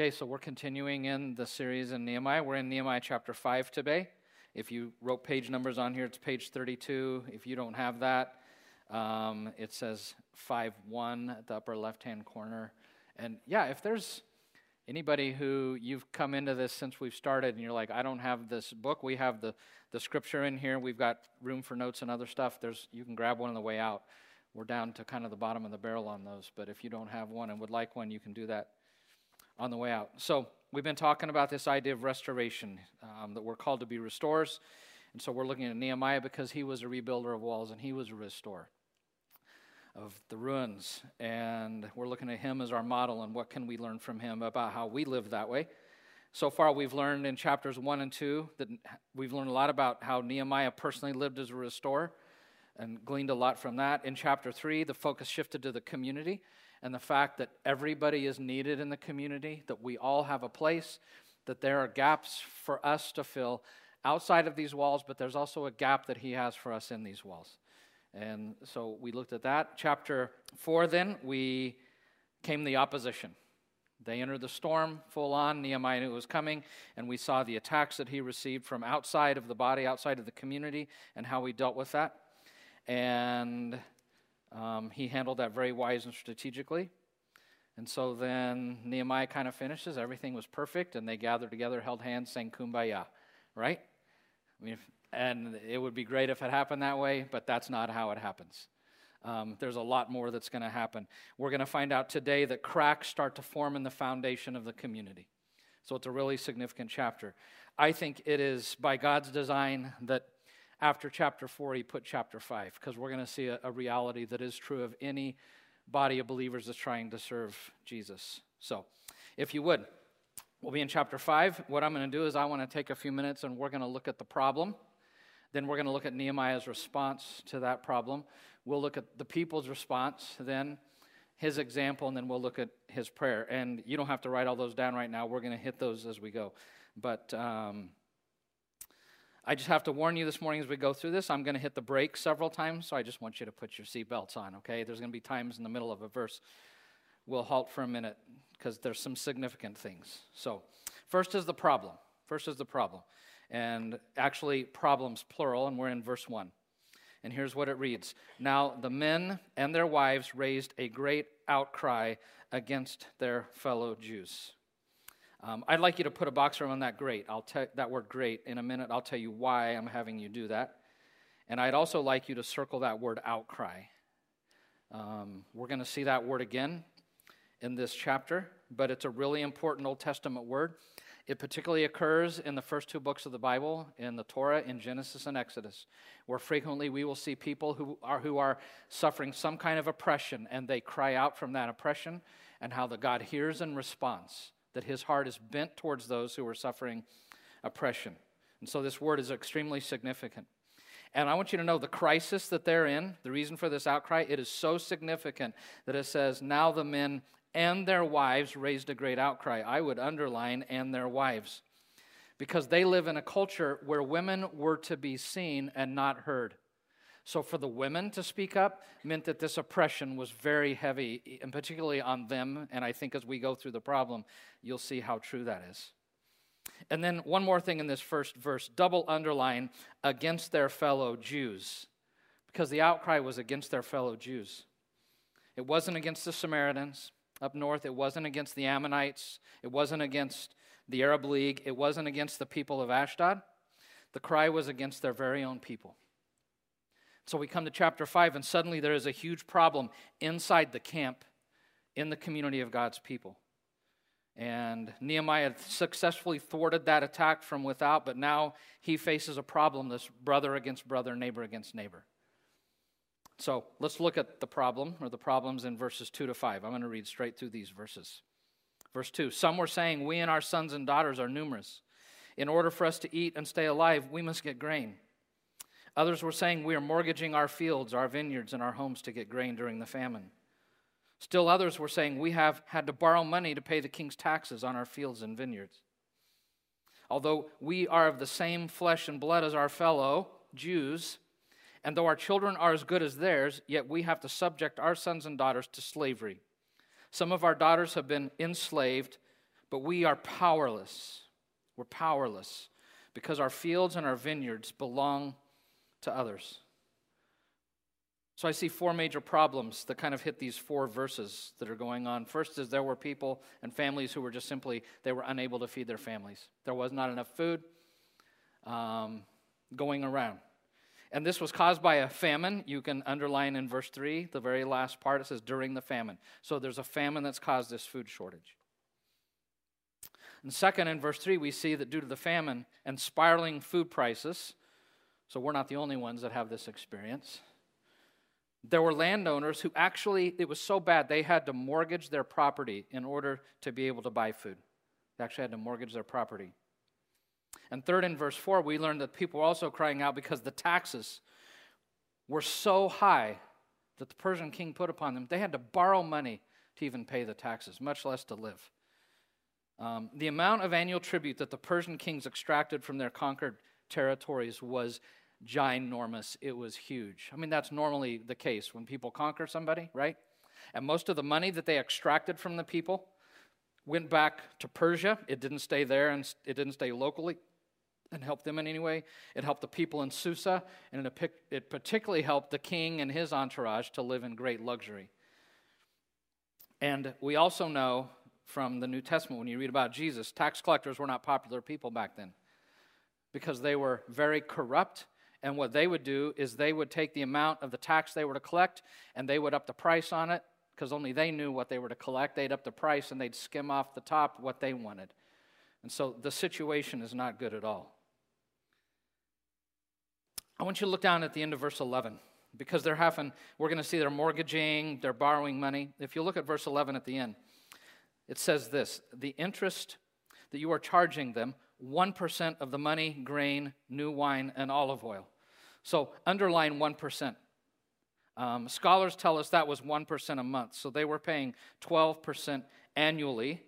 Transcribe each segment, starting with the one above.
Okay, so we're continuing in the series in Nehemiah. We're in Nehemiah chapter 5 today. If you wrote page numbers on here, it's page 32. If you don't have that, um, it says 5 1 at the upper left hand corner. And yeah, if there's anybody who you've come into this since we've started and you're like, I don't have this book, we have the, the scripture in here. We've got room for notes and other stuff. There's, you can grab one on the way out. We're down to kind of the bottom of the barrel on those. But if you don't have one and would like one, you can do that on the way out. So, we've been talking about this idea of restoration, um, that we're called to be restorers. And so, we're looking at Nehemiah because he was a rebuilder of walls and he was a restorer of the ruins. And we're looking at him as our model and what can we learn from him about how we live that way. So far, we've learned in chapters one and two that we've learned a lot about how Nehemiah personally lived as a restorer and gleaned a lot from that. In chapter three, the focus shifted to the community and the fact that everybody is needed in the community, that we all have a place, that there are gaps for us to fill outside of these walls, but there's also a gap that He has for us in these walls. And so we looked at that. Chapter 4, then, we came the opposition. They entered the storm full on. Nehemiah knew it was coming, and we saw the attacks that he received from outside of the body, outside of the community, and how he dealt with that. And um, he handled that very wise and strategically. And so then Nehemiah kind of finishes. Everything was perfect, and they gathered together, held hands, sang kumbaya, right? I mean, and it would be great if it happened that way, but that's not how it happens. Um, there's a lot more that's going to happen. We're going to find out today that cracks start to form in the foundation of the community. So it's a really significant chapter. I think it is by God's design that after chapter 4, he put chapter 5, because we're going to see a, a, reality that is true of any body of believers that's trying to serve Jesus. So, if you would, we'll be in chapter 5. What I'm going to do is I want to take a few minutes and we're going to look at the problem. Then we're going to look at Nehemiah's response to that problem. We'll look at the people's response, then his example, and then we'll look at his prayer. And you don't have to write all those down right now. We're going to hit those as we go. But um, I just have to warn you this morning as we go through this, I'm going to hit the brakes several times, so I just want you to put your seatbelts on, okay? There's going to be times in the middle of a verse we'll halt for a minute because there's some significant things. So, first is the problem. First is the problem. And actually, problems plural, and we're in verse 1. And here's what it reads Now the men and their wives raised a great outcry against their fellow Jews. Um, I'd like you to put a box around that great. I'll that word great in a minute. I'll tell you why I'm having you do that. And I'd also like you to circle that word outcry. Um, we're going to see that word again in this chapter, but it's a really important Old Testament word. It particularly occurs in the first two books of the Bible, in the Torah, in Genesis and Exodus, where frequently we will see people who are, who are suffering some kind of oppression and they cry out from that oppression and how the God hears and responds that his heart is bent towards those who are suffering oppression. And so this word is extremely significant. And I want you to know the crisis that they're in, the reason for this outcry, it is so significant that it says, Now the men and their wives raised a great outcry. I would underline, and their wives, because they live in a culture where women were to be seen and not heard. So, for the women to speak up meant that this oppression was very heavy, and particularly on them. And I think as we go through the problem, you'll see how true that is. And then, one more thing in this first verse double underline against their fellow Jews, because the outcry was against their fellow Jews. It wasn't against the Samaritans up north, it wasn't against the Ammonites, it wasn't against the Arab League, it wasn't against the people of Ashdod. The cry was against their very own people. So we come to chapter 5, and suddenly there is a huge problem inside the camp in the community of God's people. And Nehemiah successfully thwarted that attack from without, but now he faces a problem this brother against brother, neighbor against neighbor. So let's look at the problem, or the problems in verses 2 to 5. I'm going to read straight through these verses. Verse 2 Some were saying, We and our sons and daughters are numerous. In order for us to eat and stay alive, we must get grain. Others were saying, We are mortgaging our fields, our vineyards, and our homes to get grain during the famine. Still others were saying, We have had to borrow money to pay the king's taxes on our fields and vineyards. Although we are of the same flesh and blood as our fellow Jews, and though our children are as good as theirs, yet we have to subject our sons and daughters to slavery. Some of our daughters have been enslaved, but we are powerless. We're powerless because our fields and our vineyards belong to others. So I see four major problems that kind of hit these four verses that are going on. First is there were people and families who were just simply they were unable to feed their families. There was not enough food um, going around. And this was caused by a famine. You can underline in verse 3, the very last part, it says during the famine. So there's a famine that's caused this food shortage. And second, in verse 3, we see that due to the famine and spiraling food prices, so we're not the only ones that have this experience, there were landowners who actually, it was so bad, they had to mortgage their property in order to be able to buy food. They actually had to mortgage their property. And third, in verse 4, we learned that people were also crying out because the taxes were so high that the Persian king put upon them. They had to borrow money to even pay the taxes, much less to live. Um, the amount of annual tribute that the Persian kings extracted from their conquered territories was ginormous. It was huge. I mean, that's normally the case when people conquer somebody, right? And most of the money that they extracted from the people went back to Persia. It didn't stay there and it didn't stay locally and help them in any way. It helped the people in Susa, and it particularly helped the king and his entourage to live in great luxury. And we also know from the New Testament, when you read about Jesus, tax collectors were not popular people back then because they were very corrupt. And what they would do is they would take the amount of the tax they were to collect and they would up the price on it because only they knew what they were to collect. They'd up the price and they'd skim off the top what they wanted. And so the situation is not good at all. I want you to look down at the end of verse 11 because they're having, we're going to see they're mortgaging, they're borrowing money. If you look at verse 11 at the end, it says this the interest that you are charging them, 1% of the money, grain, new wine, and olive oil. So underline 1%. Um, scholars tell us that was 1% a month. So they were paying 12% annually,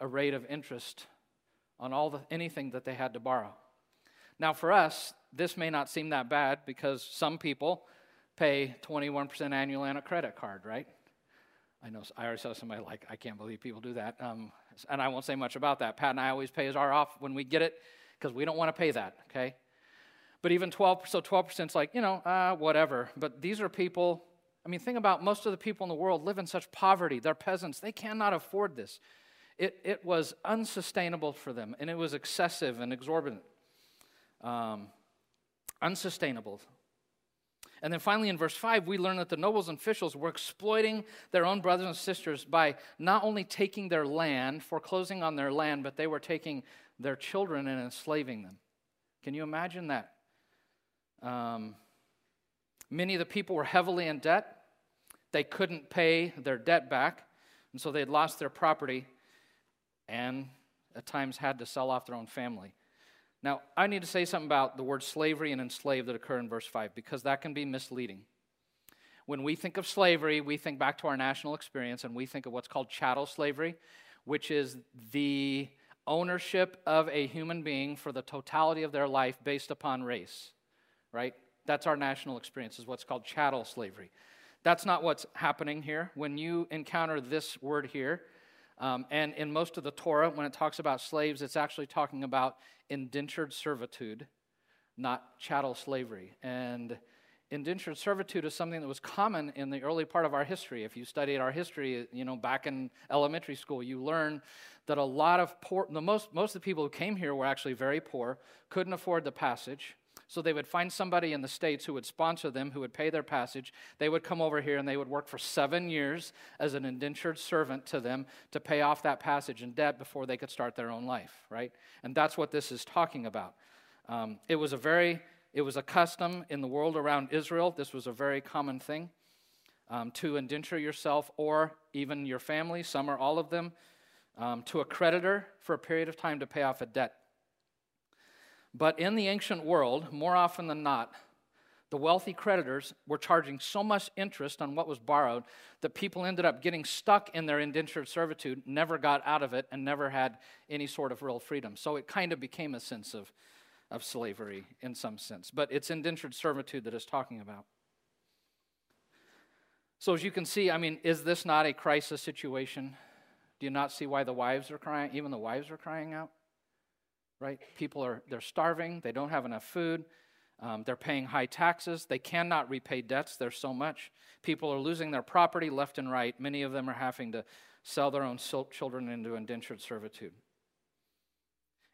a rate of interest on all the, anything that they had to borrow. Now, for us, this may not seem that bad because some people pay 21% annually on a credit card, right? I know I already saw somebody like, I can't believe people do that. Um, and I won't say much about that. Pat and I always pay our off when we get it because we don't want to pay that, okay? But even 12, so 12% is like, you know, uh, whatever. But these are people, I mean, think about most of the people in the world live in such poverty. They're peasants. They cannot afford this. It, it was unsustainable for them, and it was excessive and exorbitant. Um, unsustainable. And then finally, in verse 5, we learn that the nobles and officials were exploiting their own brothers and sisters by not only taking their land, foreclosing on their land, but they were taking their children and enslaving them. Can you imagine that? Um, many of the people were heavily in debt. They couldn't pay their debt back, and so they'd lost their property and at times had to sell off their own family. Now, I need to say something about the word slavery and enslaved that occur in verse 5 because that can be misleading. When we think of slavery, we think back to our national experience and we think of what's called chattel slavery, which is the ownership of a human being for the totality of their life based upon race, right? That's our national experience, is what's called chattel slavery. That's not what's happening here. When you encounter this word here, um, and in most of the Torah, when it talks about slaves, it's actually talking about indentured servitude, not chattel slavery. And indentured servitude is something that was common in the early part of our history. If you studied our history, you know, back in elementary school, you learn that a lot of poor, the most, most of the people who came here were actually very poor, couldn't afford the passage. So they would find somebody in the States who would sponsor them, who would pay their passage. They would come over here and they would work for seven years as an indentured servant to them to pay off that passage in debt before they could start their own life, right? And that's what this is talking about. Um, it was a very, it was a custom in the world around Israel. This was a very common thing um, to indenture yourself or even your family, some or all of them, um, to a creditor for a period of time to pay off a debt. But in the ancient world, more often than not, the wealthy creditors were charging so much interest on what was borrowed that people ended up getting stuck in their indentured servitude, never got out of it, and never had any sort of real freedom. So it kind of became a sense of, of slavery in some sense. But it's indentured servitude that it's talking about. So, as you can see, I mean, is this not a crisis situation? Do you not see why the wives are crying? Even the wives are crying out, right? People are they're starving. They don't have enough food. Um, they're paying high taxes. They cannot repay debts. There's so much. People are losing their property left and right. Many of them are having to sell their own children into indentured servitude.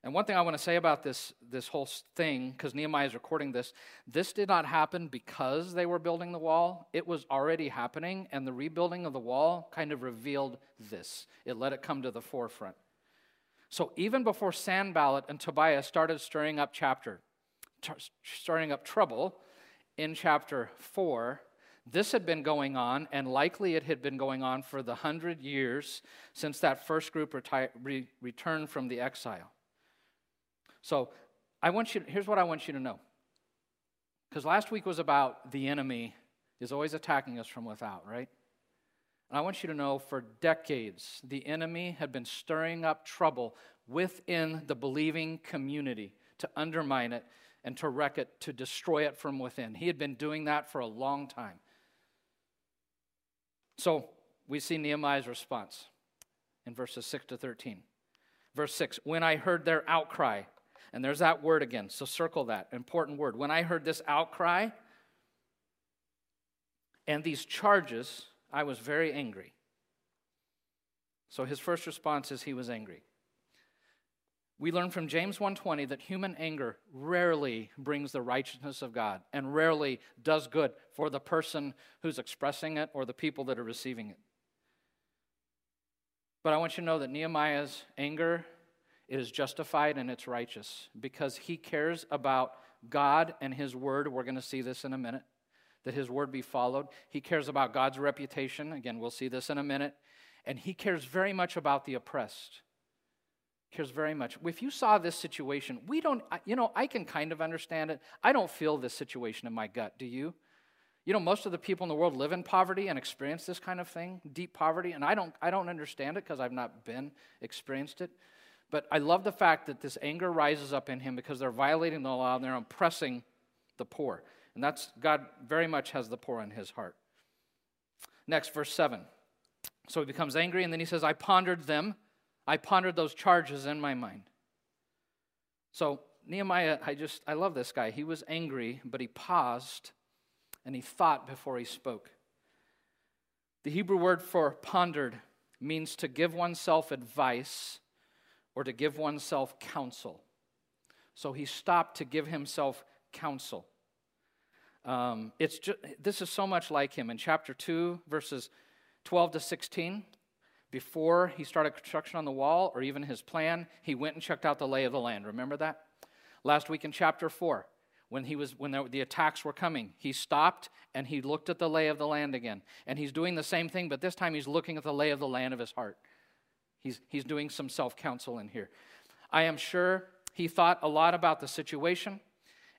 And one thing I want to say about this, this whole thing, because Nehemiah is recording this, this did not happen because they were building the wall. It was already happening, and the rebuilding of the wall kind of revealed this. It let it come to the forefront. So even before Sanballat and Tobiah started stirring up chapter, t- stirring up trouble in chapter 4, this had been going on, and likely it had been going on for the hundred years since that first group reti- re- returned from the exile. So I want you, here's what I want you to know. Because last week was about the enemy is always attacking us from without, right? And I want you to know for decades, the enemy had been stirring up trouble within the believing community to undermine it and to wreck it, to destroy it from within. He had been doing that for a long time. So we see Nehemiah's response in verses 6 to 13. Verse 6 When I heard their outcry, and there's that word again, so circle that, important word. When I heard this outcry and these charges, I was very angry. So his first response is he was angry. We learn from James 1:20 that human anger rarely brings the righteousness of God and rarely does good for the person who's expressing it or the people that are receiving it. But I want you to know that Nehemiah's anger it is justified and it's righteous because he cares about God and his word. We're going to see this in a minute, that his word be followed. He cares about God's reputation. Again, we'll see this in a minute. And he cares very much about the oppressed. Cares very much. If you saw this situation, we don't, you know, I can kind of understand it. I don't feel this situation in my gut. Do you? You know, most of the people in the world live in poverty and experience this kind of thing, deep poverty, and I don't, I don't understand it because I've not been experienced it. But I love the fact that this anger rises up in him because they're violating the law and they're oppressing the poor. And that's God very much has the poor in his heart. Next, verse 7. So he becomes angry, and then he says, I pondered them. I pondered those charges in my mind. So Nehemiah, I just, I love this guy. He was angry, but he paused and he thought before he spoke. The Hebrew word for pondered means to give oneself advice or to give oneself counsel. So he stopped to give himself counsel. Um, it's just, this is so much like him. In chapter 2, verses 12 to 16, before he started construction on the wall or even his plan, he went and checked out the lay of the land. Remember that? Last week in chapter 4, when, he was, when the, the attacks were coming, he stopped and he looked at the lay of the land again. And he's doing the same thing, but this time he's looking at the lay of the land of his heart. He's, he's doing some self counsel in here. I am sure he thought a lot about the situation.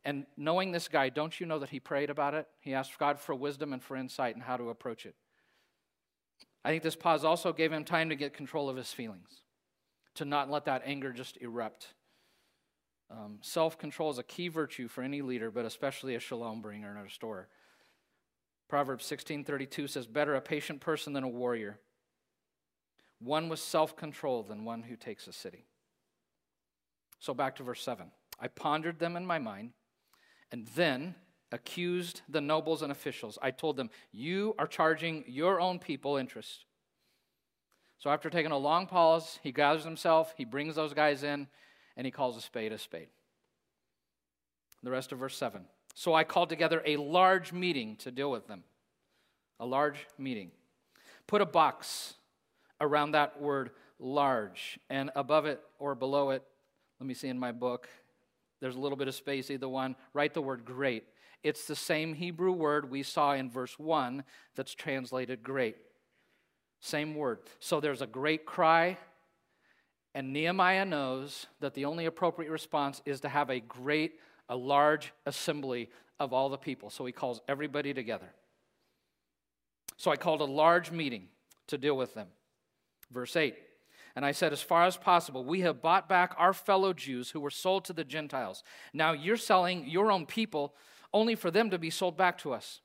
And knowing this guy, don't you know that he prayed about it? He asked God for wisdom and for insight and how to approach it. I think this pause also gave him time to get control of his feelings, to not let that anger just erupt. Um, Self control is a key virtue for any leader, but especially a shalom bringer and a restorer. Proverbs 16:32 says, "Better a patient person than a warrior." one with self control than one who takes a city. So back to verse 7. I pondered them in my mind and then accused the nobles and officials. I told them, You are charging your own people interest. So after taking a long pause, he gathers himself, he brings those guys in, and he calls a spade a spade. The rest of verse 7. So I called together a large meeting to deal with them. A large meeting. Put a box around that word large. And above it or below it, let me see in my book, there's a little bit of space, either one. Write the word great. It's the same Hebrew word we saw in verse 1 that's translated great. Same word. So there's a great cry, and Nehemiah knows that the only appropriate response is to have a great, a large assembly of all the people. So he calls everybody together. So I called a large meeting to deal with them. Verse 8 And I said, As far as possible, we have bought back our fellow Jews who were sold to the Gentiles. Now you're selling your own people only for them to be sold back to us.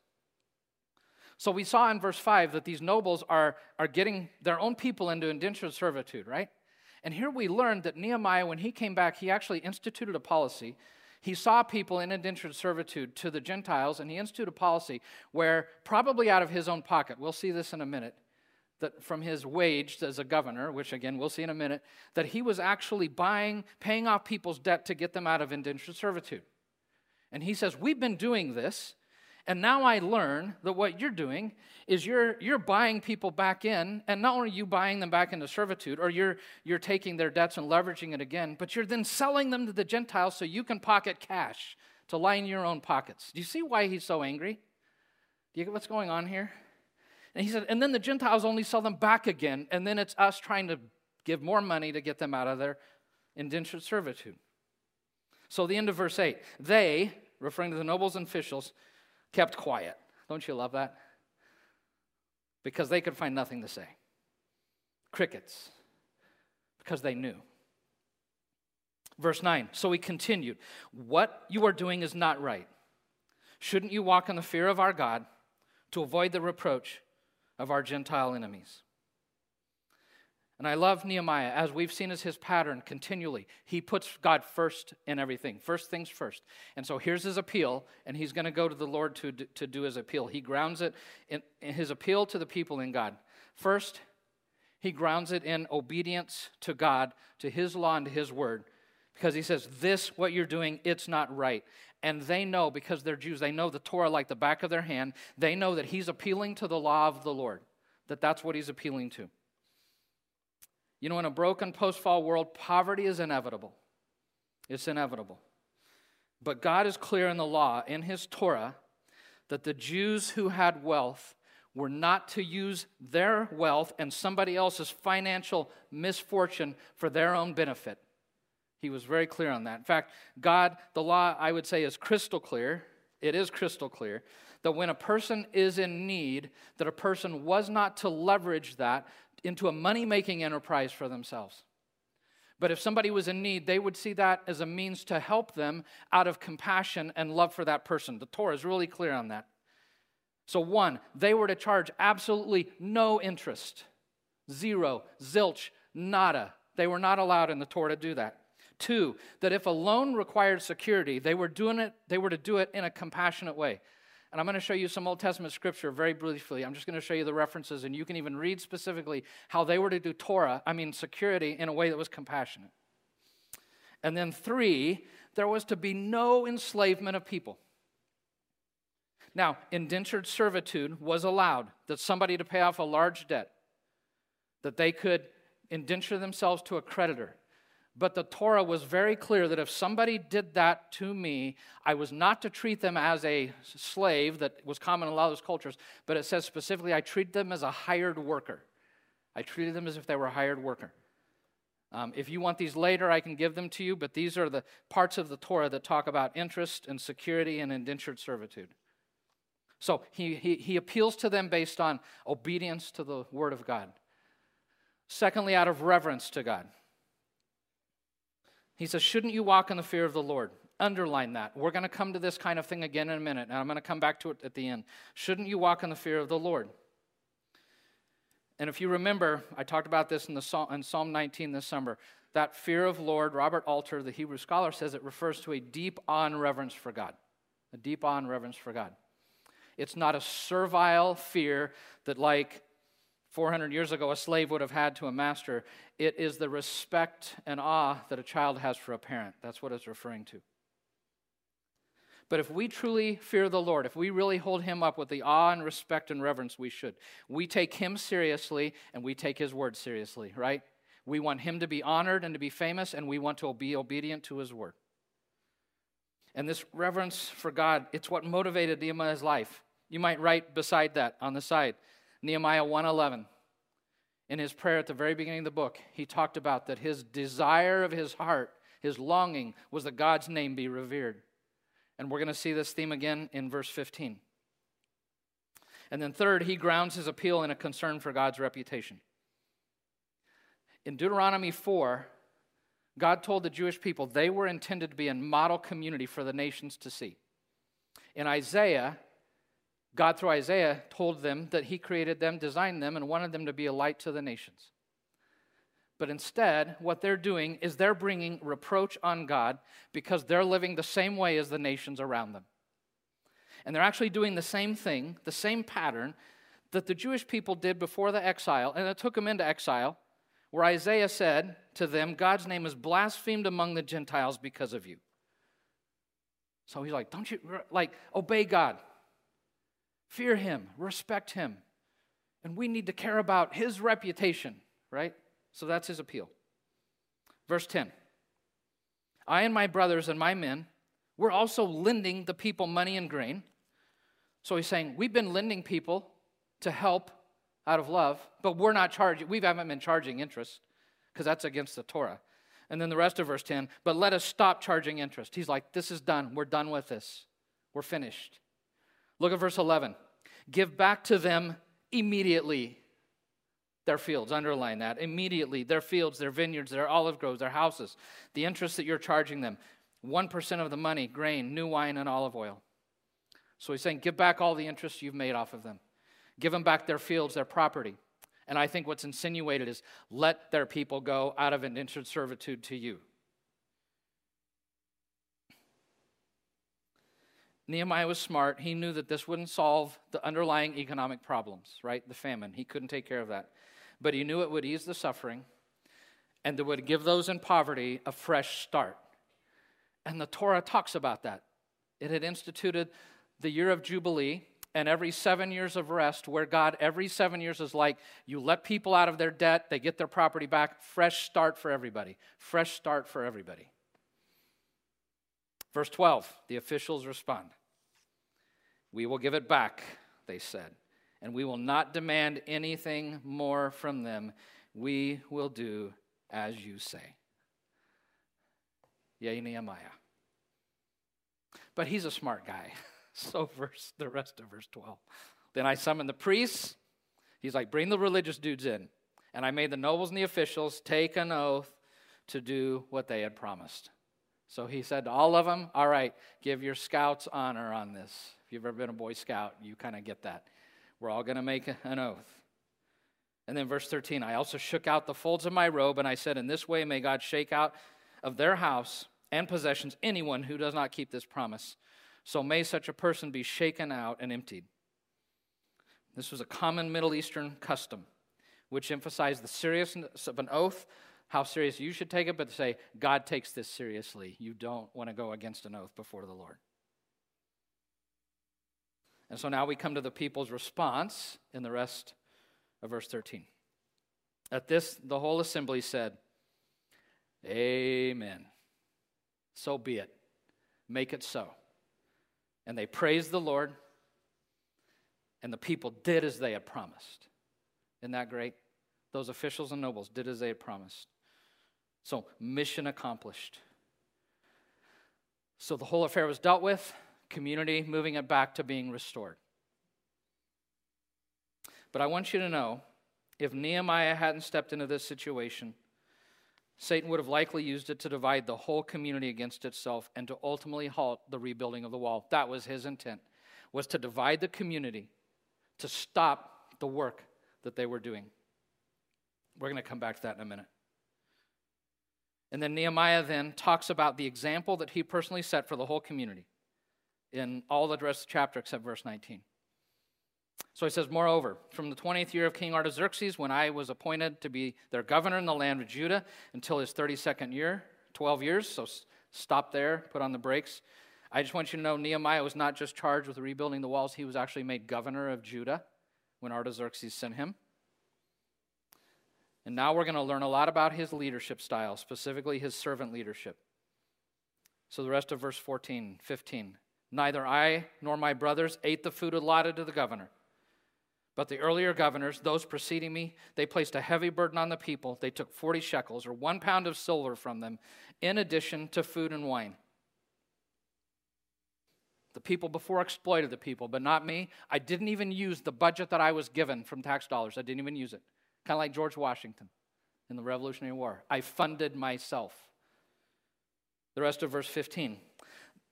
So we saw in verse 5 that these nobles are, are getting their own people into indentured servitude, right? And here we learned that Nehemiah, when he came back, he actually instituted a policy. He saw people in indentured servitude to the Gentiles, and he instituted a policy where, probably out of his own pocket, we'll see this in a minute, that from his wage as a governor, which again we'll see in a minute, that he was actually buying, paying off people's debt to get them out of indentured servitude. And he says, We've been doing this and now I learn that what you're doing is you're, you're buying people back in, and not only you buying them back into servitude, or you're, you're taking their debts and leveraging it again, but you're then selling them to the Gentiles so you can pocket cash to line your own pockets. Do you see why he's so angry? Do you get what's going on here? And he said, and then the Gentiles only sell them back again, and then it's us trying to give more money to get them out of their indentured servitude. So the end of verse 8, they, referring to the nobles and officials, kept quiet. Don't you love that? Because they could find nothing to say. Crickets. Because they knew. Verse 9 So he continued, What you are doing is not right. Shouldn't you walk in the fear of our God to avoid the reproach of our Gentile enemies? And I love Nehemiah, as we've seen as his pattern continually. He puts God first in everything, first things first. And so here's his appeal, and he's going to go to the Lord to, to do his appeal. He grounds it in, in his appeal to the people in God. First, he grounds it in obedience to God, to his law, and to his word. Because he says, This, what you're doing, it's not right. And they know, because they're Jews, they know the Torah like the back of their hand. They know that he's appealing to the law of the Lord, that that's what he's appealing to. You know, in a broken post fall world, poverty is inevitable. It's inevitable. But God is clear in the law, in His Torah, that the Jews who had wealth were not to use their wealth and somebody else's financial misfortune for their own benefit. He was very clear on that. In fact, God, the law, I would say, is crystal clear. It is crystal clear that when a person is in need, that a person was not to leverage that into a money making enterprise for themselves. But if somebody was in need, they would see that as a means to help them out of compassion and love for that person. The Torah is really clear on that. So, one, they were to charge absolutely no interest zero, zilch, nada. They were not allowed in the Torah to do that. Two, that if a loan required security, they were doing it, they were to do it in a compassionate way. And I'm going to show you some Old Testament scripture very briefly. I'm just going to show you the references, and you can even read specifically how they were to do Torah, I mean, security, in a way that was compassionate. And then, three, there was to be no enslavement of people. Now, indentured servitude was allowed, that somebody to pay off a large debt, that they could indenture themselves to a creditor. But the Torah was very clear that if somebody did that to me, I was not to treat them as a slave that was common in a lot of those cultures, but it says specifically, I treat them as a hired worker. I treated them as if they were a hired worker. Um, if you want these later, I can give them to you, but these are the parts of the Torah that talk about interest and security and indentured servitude. So he, he, he appeals to them based on obedience to the Word of God. Secondly, out of reverence to God. He says, Shouldn't you walk in the fear of the Lord? Underline that. We're going to come to this kind of thing again in a minute, and I'm going to come back to it at the end. Shouldn't you walk in the fear of the Lord? And if you remember, I talked about this in, the Psalm, in Psalm 19 this summer. That fear of Lord, Robert Alter, the Hebrew scholar, says it refers to a deep awe and reverence for God. A deep awe and reverence for God. It's not a servile fear that, like 400 years ago a slave would have had to a master. It is the respect and awe that a child has for a parent. That's what it's referring to. But if we truly fear the Lord, if we really hold him up with the awe and respect and reverence we should, we take him seriously and we take his word seriously, right? We want him to be honored and to be famous, and we want to be obedient to his word. And this reverence for God, it's what motivated Nehemiah's life. You might write beside that on the side Nehemiah 1:11. In his prayer at the very beginning of the book, he talked about that his desire of his heart, his longing was that God's name be revered. And we're going to see this theme again in verse 15. And then third, he grounds his appeal in a concern for God's reputation. In Deuteronomy 4, God told the Jewish people they were intended to be a model community for the nations to see. In Isaiah, God, through Isaiah, told them that He created them, designed them, and wanted them to be a light to the nations. But instead, what they're doing is they're bringing reproach on God because they're living the same way as the nations around them. And they're actually doing the same thing, the same pattern that the Jewish people did before the exile, and it took them into exile, where Isaiah said to them, God's name is blasphemed among the Gentiles because of you. So he's like, don't you, like, obey God, fear him, respect him. And we need to care about his reputation, right? So that's his appeal. Verse 10 I and my brothers and my men, we're also lending the people money and grain. So he's saying, we've been lending people to help out of love, but we're not charging, we haven't been charging interest because that's against the Torah. And then the rest of verse 10, but let us stop charging interest. He's like, this is done. We're done with this. We're finished. Look at verse 11. Give back to them immediately their fields. Underline that. Immediately, their fields, their vineyards, their olive groves, their houses, the interest that you're charging them. 1% of the money, grain, new wine, and olive oil. So he's saying, give back all the interest you've made off of them. Give them back their fields, their property. And I think what's insinuated is let their people go out of an indentured servitude to you. Nehemiah was smart. He knew that this wouldn't solve the underlying economic problems, right? The famine. He couldn't take care of that. But he knew it would ease the suffering and it would give those in poverty a fresh start. And the Torah talks about that. It had instituted the year of Jubilee and every seven years of rest, where God every seven years is like, you let people out of their debt, they get their property back, fresh start for everybody. Fresh start for everybody. Verse 12, the officials respond. We will give it back, they said, and we will not demand anything more from them. We will do as you say. Yea, Nehemiah. But he's a smart guy. So, verse the rest of verse 12. Then I summoned the priests. He's like, bring the religious dudes in. And I made the nobles and the officials take an oath to do what they had promised. So he said to all of them, All right, give your scouts honor on this. If you've ever been a Boy Scout, you kind of get that. We're all going to make an oath. And then verse 13, I also shook out the folds of my robe, and I said, In this way may God shake out of their house and possessions anyone who does not keep this promise. So may such a person be shaken out and emptied. This was a common Middle Eastern custom, which emphasized the seriousness of an oath, how serious you should take it, but say, God takes this seriously. You don't want to go against an oath before the Lord. And so now we come to the people's response in the rest of verse 13. At this, the whole assembly said, Amen. So be it. Make it so. And they praised the Lord, and the people did as they had promised. Isn't that great? Those officials and nobles did as they had promised. So, mission accomplished. So, the whole affair was dealt with, community moving it back to being restored. But I want you to know if Nehemiah hadn't stepped into this situation, Satan would have likely used it to divide the whole community against itself and to ultimately halt the rebuilding of the wall. That was his intent, was to divide the community, to stop the work that they were doing. We're going to come back to that in a minute. And then Nehemiah then talks about the example that he personally set for the whole community in all the rest of the chapter except verse 19. So he says, Moreover, from the 20th year of King Artaxerxes, when I was appointed to be their governor in the land of Judah until his 32nd year, 12 years, so stop there, put on the brakes. I just want you to know Nehemiah was not just charged with rebuilding the walls, he was actually made governor of Judah when Artaxerxes sent him. And now we're going to learn a lot about his leadership style, specifically his servant leadership. So the rest of verse 14, 15. Neither I nor my brothers ate the food allotted to the governor but the earlier governors, those preceding me, they placed a heavy burden on the people. They took 40 shekels, or one pound of silver from them, in addition to food and wine. The people before exploited the people, but not me. I didn't even use the budget that I was given from tax dollars. I didn't even use it. Kind of like George Washington in the Revolutionary War. I funded myself. The rest of verse 15.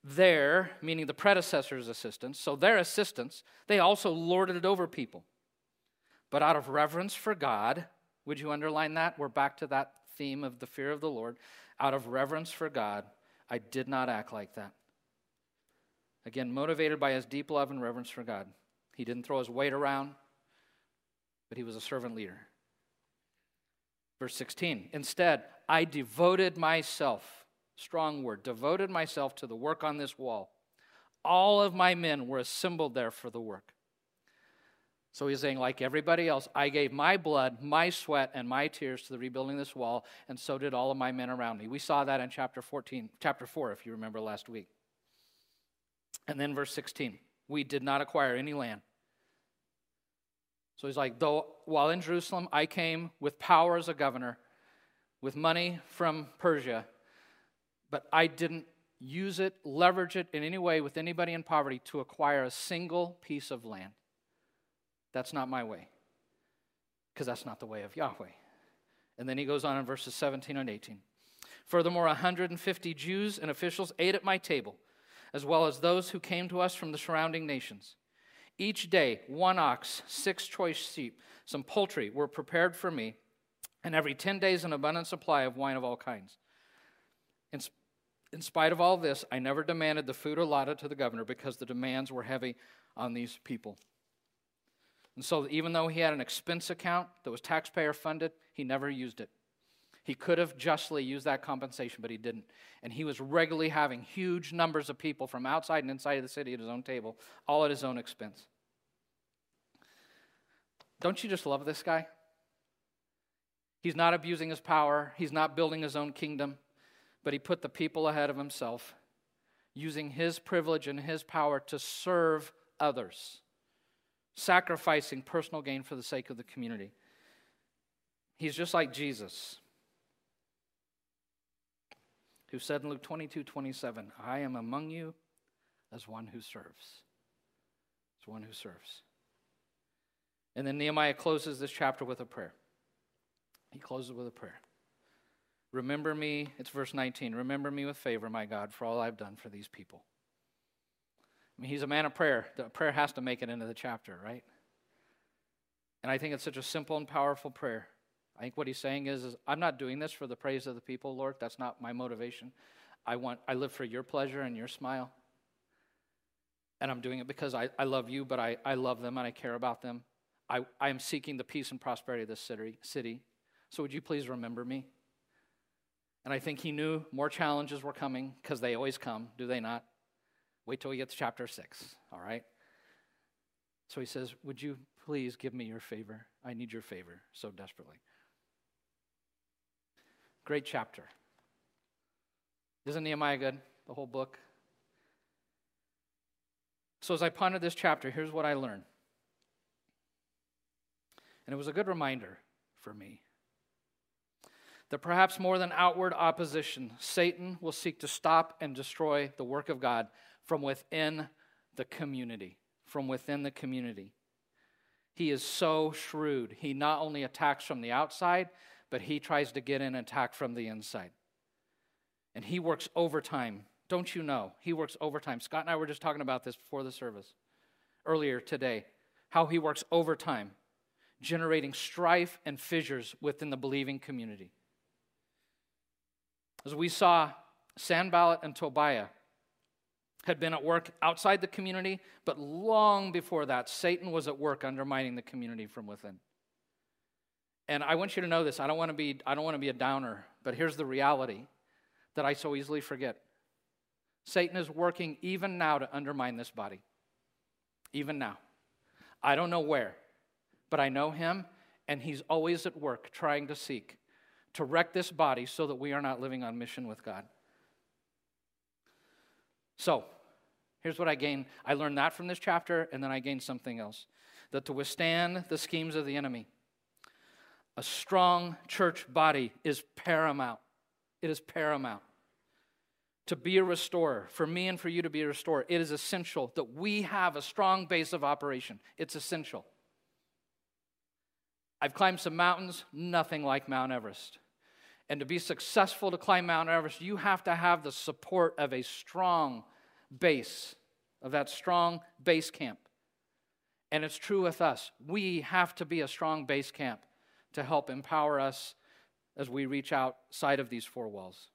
their, meaning the predecessor's assistants, so their assistants, they also lorded it over people. But out of reverence for God, would you underline that? We're back to that theme of the fear of the Lord. Out of reverence for God, I did not act like that. Again, motivated by his deep love and reverence for God. He didn't throw his weight around, but he was a servant leader. Verse 16, instead, I devoted myself, strong word, devoted myself to the work on this wall. All of my men were assembled there for the work. So he's saying, like everybody else, I gave my blood, my sweat, and my tears to the rebuilding of this wall, and so did all of my men around me. We saw that in chapter 14, chapter 4, if you remember last week. And then verse 16, we did not acquire any land. So he's like, though while in Jerusalem, I came with power as a governor, with money from Persia, but I didn't use it, leverage it in any way with anybody in poverty to acquire a single piece of land. That's not my way, because that's not the way of Yahweh. And then he goes on in verses 17 and 18. Furthermore, 150 Jews and officials ate at my table, as well as those who came to us from the surrounding nations. Each day, one ox, six choice sheep, some poultry were prepared for me, and every 10 days, an abundant supply of wine of all kinds. In, in spite of all this, I never demanded the food allotted to the governor because the demands were heavy on these people. And so, even though he had an expense account that was taxpayer funded, he never used it. He could have justly used that compensation, but he didn't. And he was regularly having huge numbers of people from outside and inside of the city at his own table, all at his own expense. Don't you just love this guy? He's not abusing his power, he's not building his own kingdom, but he put the people ahead of himself, using his privilege and his power to serve others sacrificing personal gain for the sake of the community. He's just like Jesus, who said in Luke 22 27, I am among you as one who serves. As one who serves. And then Nehemiah closes this chapter with a prayer. He closes with a prayer. Remember me, it's verse 19. Remember me with favor, my God, for all I've done for these people. I mean, he's a man of prayer. The prayer has to make it into the chapter, right? And I think it's such a simple and powerful prayer. I think what he's saying is, is I'm not doing this for the praise of the people, Lord. That's not my motivation. I want I live for your pleasure and your smile. And I'm doing it because I, I love you, but I, I love them and I care about them. I, I am seeking the peace and prosperity of this city, city. So would you please remember me? And I think he knew more challenges were coming because they always come, do they not? Wait till we get to chapter 6, all right? So he says, Would you please give me your favor? I need your favor so desperately. Great chapter. Isn't Nehemiah good? The whole book? So as I pondered this chapter, here's what I learned. And it was a good reminder for me that perhaps more than outward opposition, Satan will seek to stop and destroy the work of God from within the community. From within the community. He is so shrewd. He not only attacks from the outside, but he tries to get in and attack from the inside. And he works overtime. Don't you know? He works overtime. Scott and I were just talking about this before the service, earlier today, how he works overtime, generating strife and fissures within the believing community. As we saw Sanballat and Tobiah had been at work outside the community, but long before that, Satan was at work undermining the community from within. And I want you to know this. I don't want to be, I don't want to be a downer, but here's the reality that I so easily forget. Satan is working even now to undermine this body. Even now. I don't know where, but I know him, and he's always at work trying to seek to wreck this body so that we are not living on mission with God. So, here's what I gain. I learned that from this chapter, and then I gained something else that to withstand the schemes of the enemy, a strong church body is paramount. It is paramount. To be a restorer, for me and for you to be a restorer, it is essential that we have a strong base of operation. It's essential. I've climbed some mountains, nothing like Mount Everest. And to be successful to climb Mount Everest, you have to have the support of a strong base, of that strong base camp. And it's true with us. We have to be a strong base camp to help empower us as we reach outside of these four walls.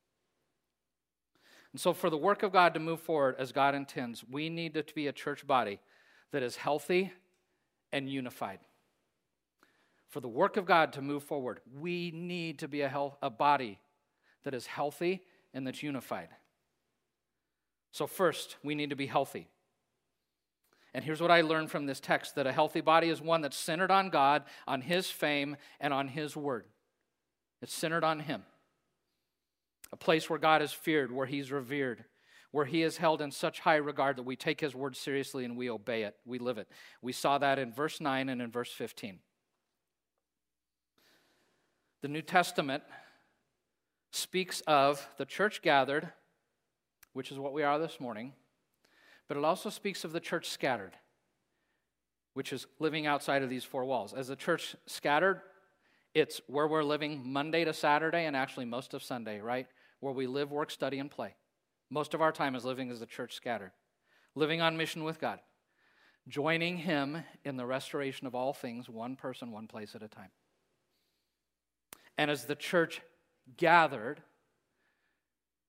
And so, for the work of God to move forward as God intends, we need to be a church body that is healthy and unified. For the work of God to move forward, we need to be a, health, a body that is healthy and that's unified. So, first, we need to be healthy. And here's what I learned from this text that a healthy body is one that's centered on God, on His fame, and on His word. It's centered on Him. A place where God is feared, where He's revered, where He is held in such high regard that we take His word seriously and we obey it, we live it. We saw that in verse 9 and in verse 15. The New Testament speaks of the church gathered, which is what we are this morning, but it also speaks of the church scattered, which is living outside of these four walls. As the church scattered, it's where we're living Monday to Saturday and actually most of Sunday, right? Where we live, work, study, and play. Most of our time is living as the church scattered, living on mission with God, joining Him in the restoration of all things, one person, one place at a time. And as the church gathered,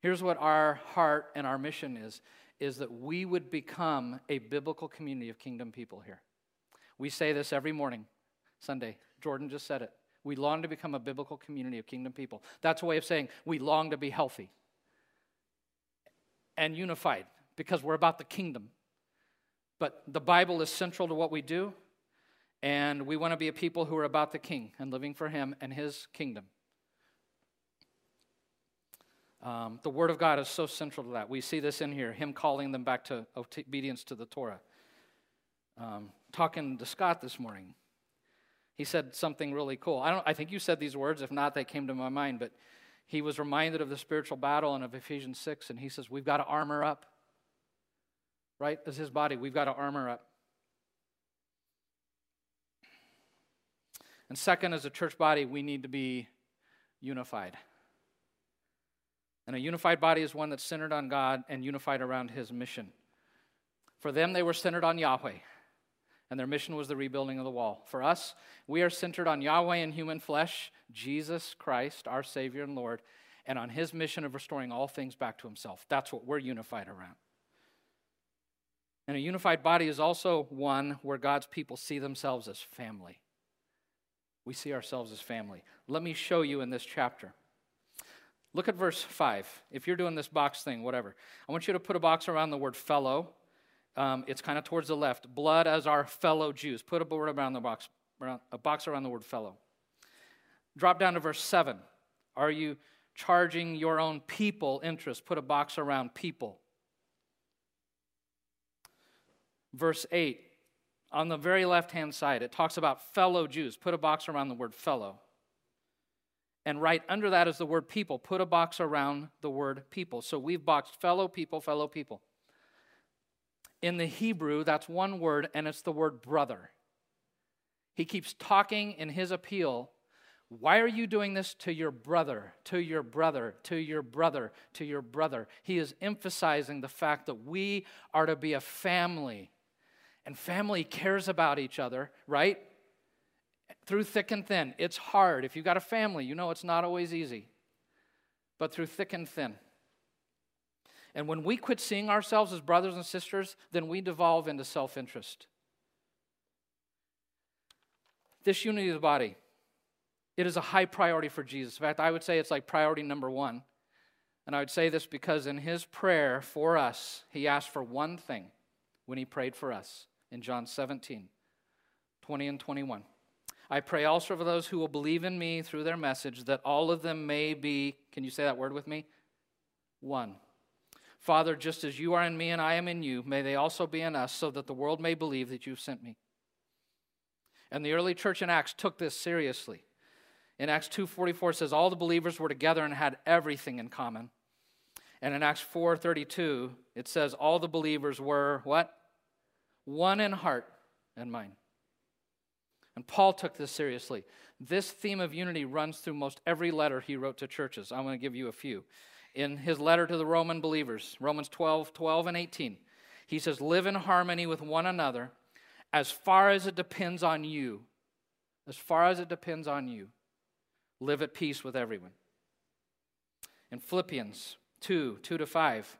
here's what our heart and our mission is is that we would become a biblical community of kingdom people here. We say this every morning, Sunday. Jordan just said it. We long to become a biblical community of kingdom people. That's a way of saying we long to be healthy and unified because we're about the kingdom. But the Bible is central to what we do, and we want to be a people who are about the king and living for him and his kingdom. Um, the Word of God is so central to that. We see this in here, Him calling them back to obedience to the Torah. Um, talking to Scott this morning, he said something really cool. I, don't, I think you said these words. If not, they came to my mind. But he was reminded of the spiritual battle and of Ephesians 6, and he says, We've got to armor up. Right? As his body, we've got to armor up. And second, as a church body, we need to be unified. And a unified body is one that's centered on God and unified around his mission. For them, they were centered on Yahweh, and their mission was the rebuilding of the wall. For us, we are centered on Yahweh in human flesh, Jesus Christ, our Savior and Lord, and on his mission of restoring all things back to himself. That's what we're unified around. And a unified body is also one where God's people see themselves as family. We see ourselves as family. Let me show you in this chapter. Look at verse 5. If you're doing this box thing, whatever, I want you to put a box around the word fellow. Um, it's kind of towards the left. Blood as our fellow Jews. Put a word around the box, around, a box around the word fellow. Drop down to verse 7. Are you charging your own people interest? Put a box around people. Verse 8. On the very left hand side, it talks about fellow Jews. Put a box around the word fellow. And right under that is the word people. Put a box around the word people. So we've boxed fellow people, fellow people. In the Hebrew, that's one word, and it's the word brother. He keeps talking in his appeal. Why are you doing this to your brother, to your brother, to your brother, to your brother? He is emphasizing the fact that we are to be a family. And family cares about each other, right? Through thick and thin. It's hard. If you've got a family, you know it's not always easy. But through thick and thin. And when we quit seeing ourselves as brothers and sisters, then we devolve into self interest. This unity of the body, it is a high priority for Jesus. In fact, I would say it's like priority number one. And I would say this because in his prayer for us, he asked for one thing when he prayed for us in John 17 20 and 21. I pray also for those who will believe in me through their message, that all of them may be, can you say that word with me? One. Father, just as you are in me and I am in you, may they also be in us, so that the world may believe that you've sent me. And the early church in Acts took this seriously. In Acts 2:44 says all the believers were together and had everything in common. And in Acts 4:32 it says all the believers were what? One in heart and mind. And Paul took this seriously. This theme of unity runs through most every letter he wrote to churches. I'm going to give you a few. In his letter to the Roman believers, Romans 12, 12 and 18, He says, Live in harmony with one another as far as it depends on you. As far as it depends on you. Live at peace with everyone. In Philippians 2 2 to 5,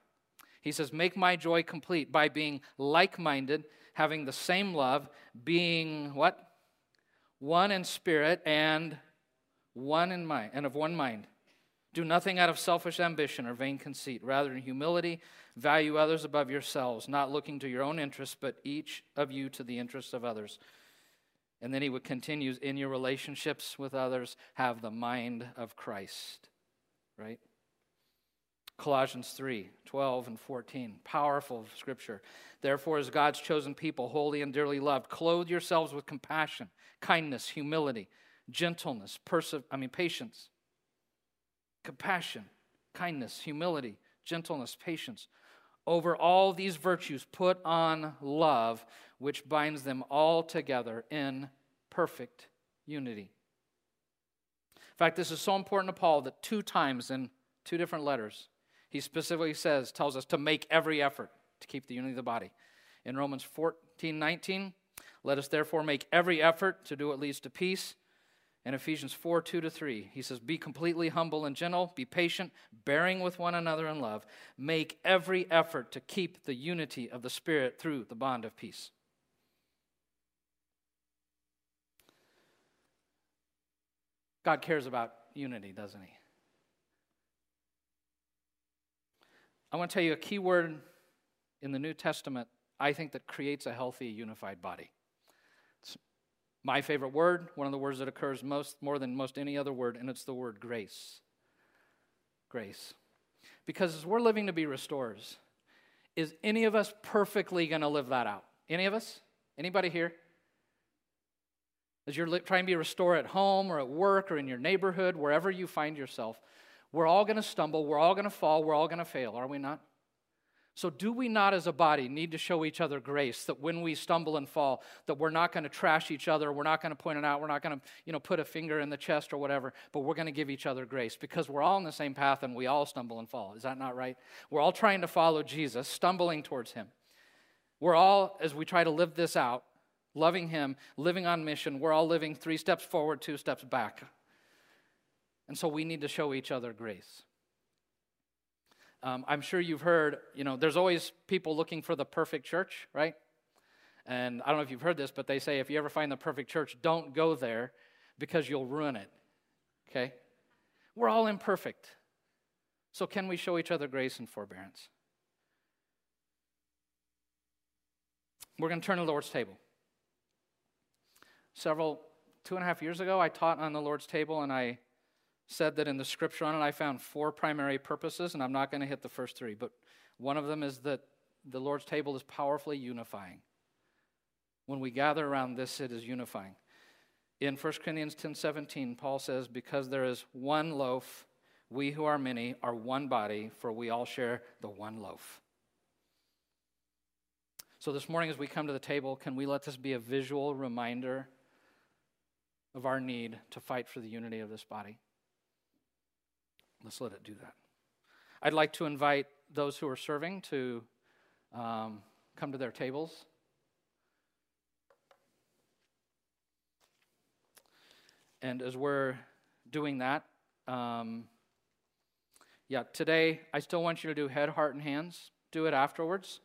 he says, Make my joy complete by being like minded, having the same love, being what? One in spirit and one in mind, and of one mind. Do nothing out of selfish ambition or vain conceit. Rather, in humility, value others above yourselves, not looking to your own interests, but each of you to the interests of others. And then he would continue in your relationships with others, have the mind of Christ, right? Colossians 3 12 and 14. Powerful scripture. Therefore, as God's chosen people, holy and dearly loved, clothe yourselves with compassion, kindness, humility, gentleness, perse- I mean, patience. Compassion, kindness, humility, gentleness, patience. Over all these virtues, put on love, which binds them all together in perfect unity. In fact, this is so important to Paul that two times in two different letters, he specifically says, tells us to make every effort to keep the unity of the body. In Romans 14, 19, let us therefore make every effort to do what leads to peace. In Ephesians 4, 2 to 3, he says, Be completely humble and gentle, be patient, bearing with one another in love. Make every effort to keep the unity of the Spirit through the bond of peace. God cares about unity, doesn't he? I want to tell you a key word in the New Testament, I think, that creates a healthy, unified body. It's my favorite word, one of the words that occurs most, more than most any other word, and it's the word grace. Grace. Because as we're living to be restorers, is any of us perfectly going to live that out? Any of us? Anybody here? As you're trying to be restored at home or at work or in your neighborhood, wherever you find yourself, we're all going to stumble, we're all going to fall, we're all going to fail, are we not? So, do we not as a body need to show each other grace that when we stumble and fall, that we're not going to trash each other, we're not going to point it out, we're not going to, you know, put a finger in the chest or whatever, but we're going to give each other grace because we're all on the same path and we all stumble and fall. Is that not right? We're all trying to follow Jesus, stumbling towards him. We're all, as we try to live this out, loving him, living on mission, we're all living three steps forward, two steps back. And so we need to show each other grace. Um, I'm sure you've heard, you know, there's always people looking for the perfect church, right? And I don't know if you've heard this, but they say if you ever find the perfect church, don't go there because you'll ruin it. Okay? We're all imperfect. So, can we show each other grace and forbearance? We're going to turn to the Lord's table. Several, two and a half years ago, I taught on the Lord's table and I said that in the scripture on it, I found four primary purposes, and I'm not going to hit the first three, but one of them is that the Lord's table is powerfully unifying. When we gather around this, it is unifying. In 1 Corinthians 10 17, Paul says, Because there is one loaf, we who are many are one body, for we all share the one loaf. So this morning, as we come to the table, can we let this be a visual reminder of our need to fight for the unity of this body? Let's let it do that. I'd like to invite those who are serving to um, come to their tables. And as we're doing that, um, yeah, today I still want you to do head, heart, and hands. Do it afterwards.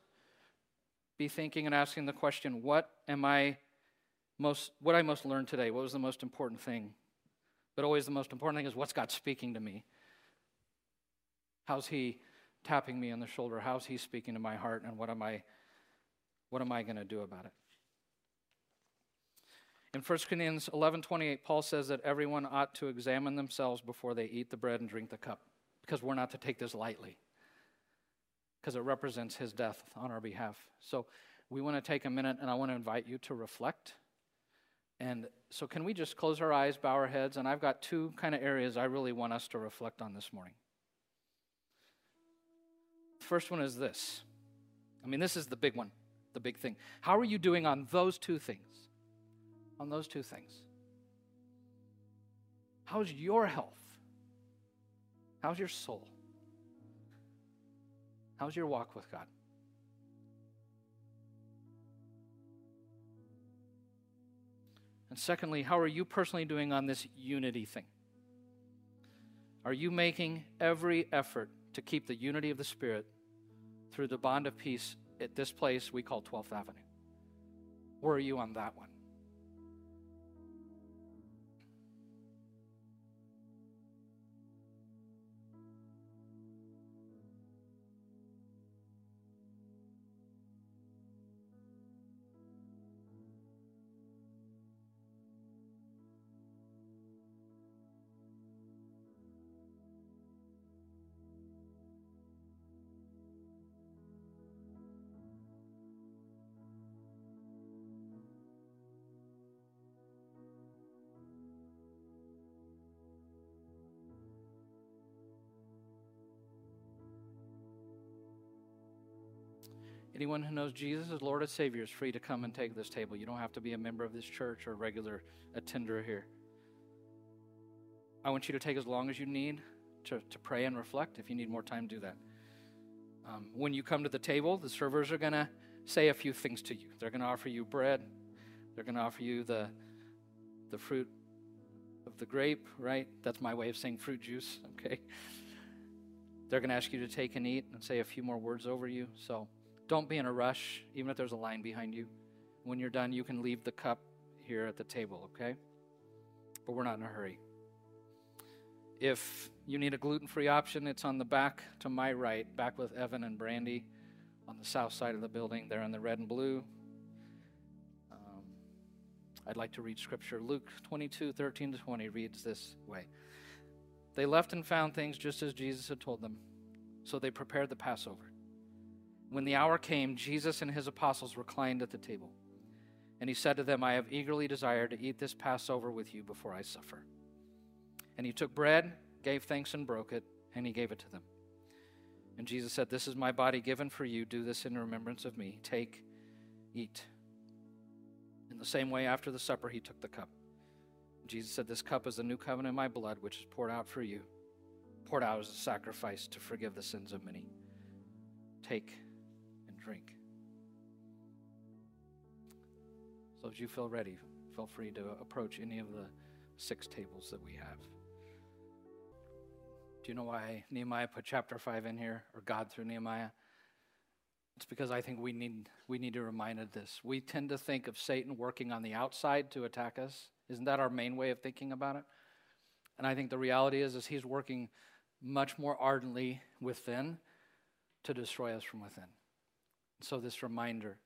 Be thinking and asking the question, what am I most what I most learned today? What was the most important thing? But always the most important thing is what's God speaking to me? How's he tapping me on the shoulder? How's he speaking to my heart? And what am I, what am I going to do about it? In 1 Corinthians 11 28, Paul says that everyone ought to examine themselves before they eat the bread and drink the cup, because we're not to take this lightly, because it represents his death on our behalf. So we want to take a minute, and I want to invite you to reflect. And so, can we just close our eyes, bow our heads? And I've got two kind of areas I really want us to reflect on this morning. The first one is this. I mean, this is the big one, the big thing. How are you doing on those two things? On those two things. How's your health? How's your soul? How's your walk with God? And secondly, how are you personally doing on this unity thing? Are you making every effort to keep the unity of the Spirit through the bond of peace at this place we call 12th Avenue? Where are you on that one? Anyone who knows Jesus as Lord and Savior is free to come and take this table. You don't have to be a member of this church or a regular attender here. I want you to take as long as you need to, to pray and reflect. If you need more time, do that. Um, when you come to the table, the servers are going to say a few things to you. They're going to offer you bread, they're going to offer you the, the fruit of the grape, right? That's my way of saying fruit juice, okay? They're going to ask you to take and eat and say a few more words over you. So, don't be in a rush, even if there's a line behind you. When you're done, you can leave the cup here at the table, okay? But we're not in a hurry. If you need a gluten free option, it's on the back to my right, back with Evan and Brandy on the south side of the building. They're in the red and blue. Um, I'd like to read scripture. Luke 22 13 to 20 reads this way They left and found things just as Jesus had told them, so they prepared the Passover. When the hour came, Jesus and his apostles reclined at the table. And he said to them, I have eagerly desired to eat this Passover with you before I suffer. And he took bread, gave thanks, and broke it, and he gave it to them. And Jesus said, This is my body given for you. Do this in remembrance of me. Take, eat. In the same way, after the supper, he took the cup. Jesus said, This cup is the new covenant in my blood, which is poured out for you, poured out as a sacrifice to forgive the sins of many. Take drink. So, as you feel ready, feel free to approach any of the six tables that we have. Do you know why Nehemiah put chapter 5 in here, or God through Nehemiah? It's because I think we need, we need to remind of this. We tend to think of Satan working on the outside to attack us. Isn't that our main way of thinking about it? And I think the reality is, is he's working much more ardently within to destroy us from within. So, this reminder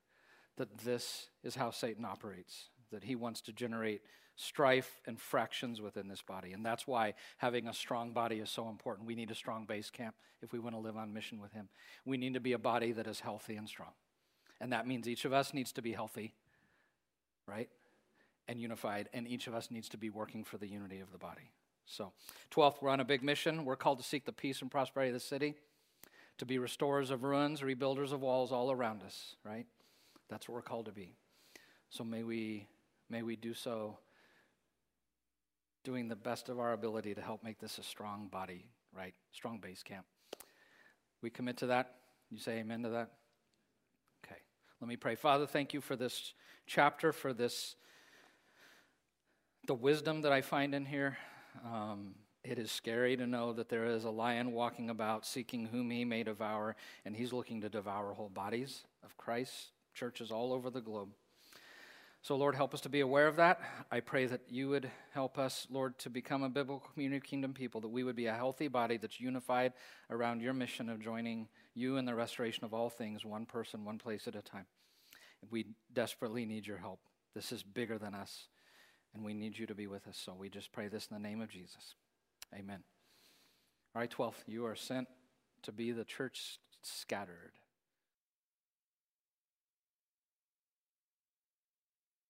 that this is how Satan operates, that he wants to generate strife and fractions within this body. And that's why having a strong body is so important. We need a strong base camp if we want to live on mission with him. We need to be a body that is healthy and strong. And that means each of us needs to be healthy, right? And unified. And each of us needs to be working for the unity of the body. So, 12th, we're on a big mission. We're called to seek the peace and prosperity of the city to be restorers of ruins, rebuilders of walls all around us, right? That's what we're called to be. So may we may we do so doing the best of our ability to help make this a strong body, right? Strong base camp. We commit to that. You say amen to that? Okay. Let me pray. Father, thank you for this chapter, for this the wisdom that I find in here. Um, it is scary to know that there is a lion walking about seeking whom he may devour, and he's looking to devour whole bodies of Christ, churches all over the globe. So, Lord, help us to be aware of that. I pray that you would help us, Lord, to become a biblical community of kingdom people, that we would be a healthy body that's unified around your mission of joining you in the restoration of all things, one person, one place at a time. We desperately need your help. This is bigger than us, and we need you to be with us. So we just pray this in the name of Jesus. Amen. All right, 12th, you are sent to be the church scattered.